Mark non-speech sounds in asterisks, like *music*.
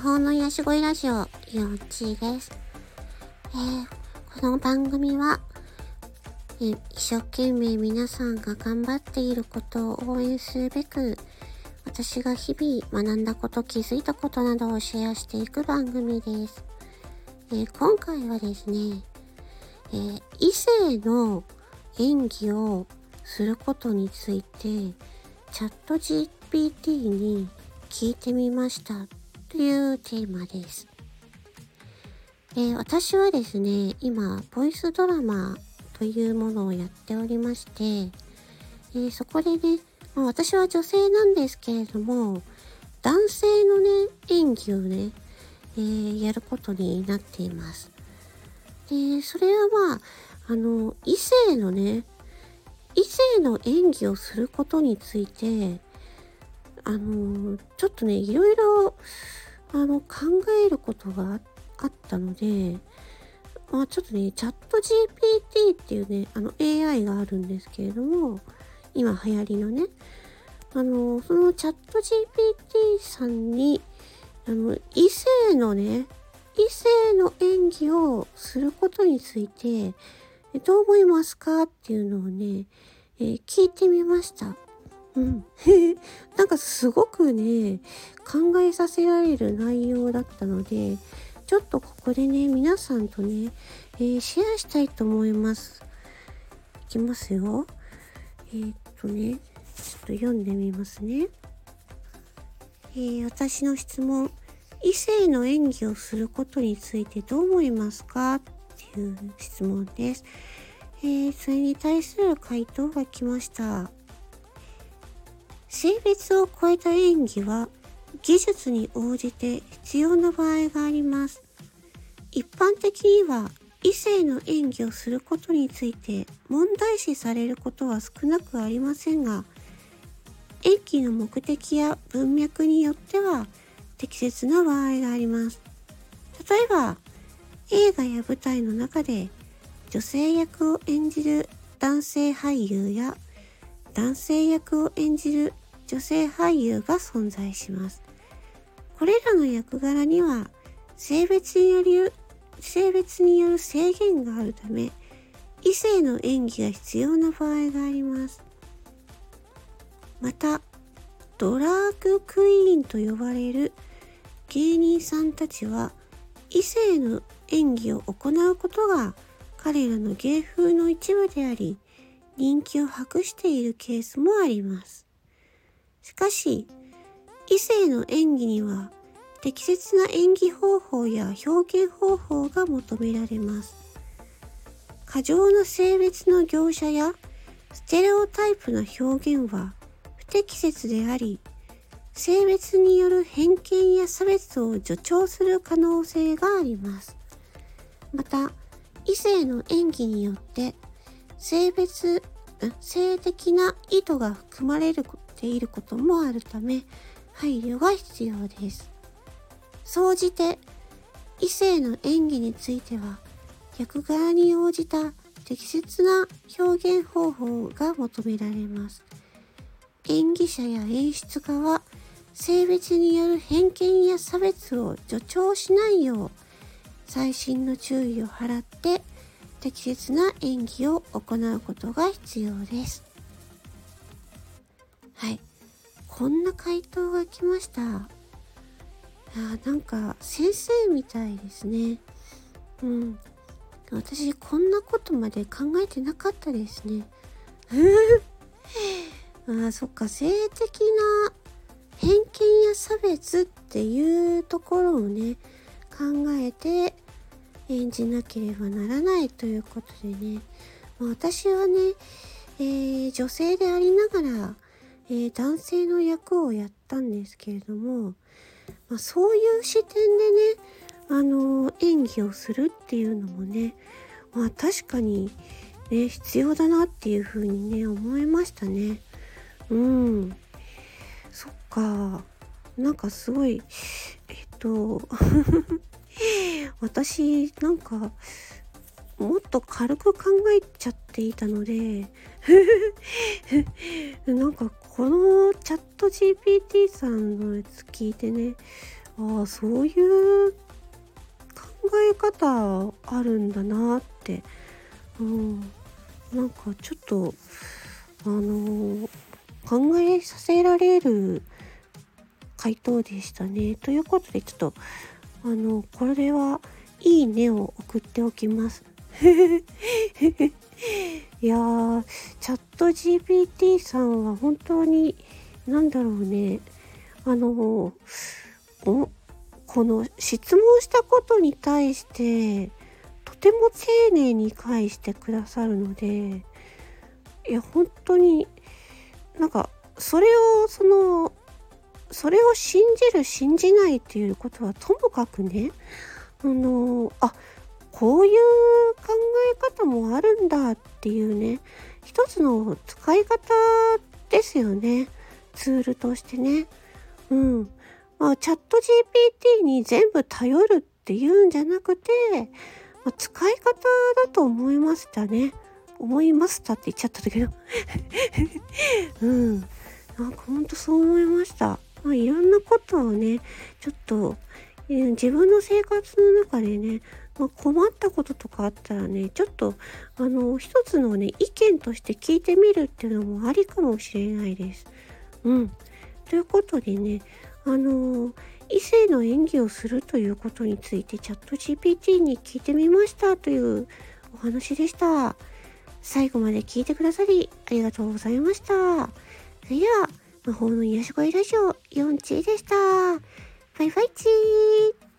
法の癒し声ラジオ、よっちです。えー、この番組は、えー、一生懸命皆さんが頑張っていることを応援するべく、私が日々学んだこと、気づいたことなどをシェアしていく番組です。えー、今回はですね、えー、異性の演技をすることについて、チャット GPT に聞いてみましたというテーマです。え私はですね、今、ボイスドラマというものをやっておりまして、えー、そこでね、まあ、私は女性なんですけれども、男性のね、演技をね、えー、やることになっています。で、それはまあ、あの、異性のね、異性の演技をすることについて、あのちょっとねいろいろあの考えることがあったので、まあ、ちょっとねチャット GPT っていうねあの AI があるんですけれども今流行りのねあのそのチャット GPT さんにあの異性のね異性の演技をすることについてどう思いますかっていうのをね、えー、聞いてみました。うん。*laughs* なんかすごくね、考えさせられる内容だったので、ちょっとここでね、皆さんとね、えー、シェアしたいと思います。いきますよ。えー、っとね、ちょっと読んでみますね。えー、私の質問。異性の演技をすることについてどう思いますか？っていう質問です。えー、それに対する回答が来ました。性別を超えた演技は技術に応じて必要な場合があります。一般的には異性の演技をすることについて問題視されることは少なくありませんが、演技の目的や文脈によっては適切な場合があります。例えば、映画や舞台の中で女性役を演じる男性俳優や男性役を演じる女性俳優が存在します。これらの役柄には性別による性別による制限があるため異性の演技が必要な場合があります。またドラッグクイーンと呼ばれる芸人さんたちは異性の演技を行うことが彼らの芸風の一部であり人気を博しているケースもあります。しかし、異性の演技には適切な演技方法や表現方法が求められます。過剰な性別の描写やステレオタイプな表現は不適切であり、性別による偏見や差別を助長する可能性があります。また、異性の演技によって性別、性的な意図が含まれるていることもあるため配慮が必要です。総じて異性の演技については役柄に応じた適切な表現方法が求められます。演技者や演出家は性別による偏見や差別を助長しないよう細心の注意を払って適切な演技を行うことが必要です。はい。こんな回答が来ました。あなんか先生みたいですね。うん。私こんなことまで考えてなかったですね。*laughs* あそっか性的な偏見や差別っていうところをね考えて演じなければならないということでね、まあ、私はね、えー、女性でありながらえー、男性の役をやったんですけれども、まあ、そういう視点でね、あのー、演技をするっていうのもね、まあ確かにね、必要だなっていうふうにね、思いましたね。うん。そっか。なんかすごい、えっと、*laughs* 私、なんか、もっと軽く考えちゃっていたので *laughs* なんかこのチャット GPT さんのやつ聞いてねああそういう考え方あるんだなってうんなんかちょっとあの考えさせられる回答でしたね。ということでちょっとあのこれはいいねを送っておきます。*laughs* いやーチャット GPT さんは本当に何だろうねあのこの質問したことに対してとても丁寧に返してくださるのでいや本当になんかそれをそのそれを信じる信じないっていうことはともかくねあのあこういう考え方もあるんだっていうね一つの使い方ですよねツールとしてね。うん。まあ、チャット GPT に全部頼るっていうんじゃなくて、まあ、使い方だと思いましたね。思いましたって言っちゃったんだけど。*laughs* うん。なんかほんとそう思いました。まあ、いろんなことをね、ちょっと、自分の生活の中でね、まあ、困ったこととかあったらね、ちょっと、あの、一つのね、意見として聞いてみるっていうのもありかもしれないです。うん。ということでね、あの異性の演技をするということについてチャット GPT に聞いてみましたというお話でした。最後まで聞いてくださりありがとうございました。それでは、魔法の癒し声ラジオ4チーでした。バイバイチー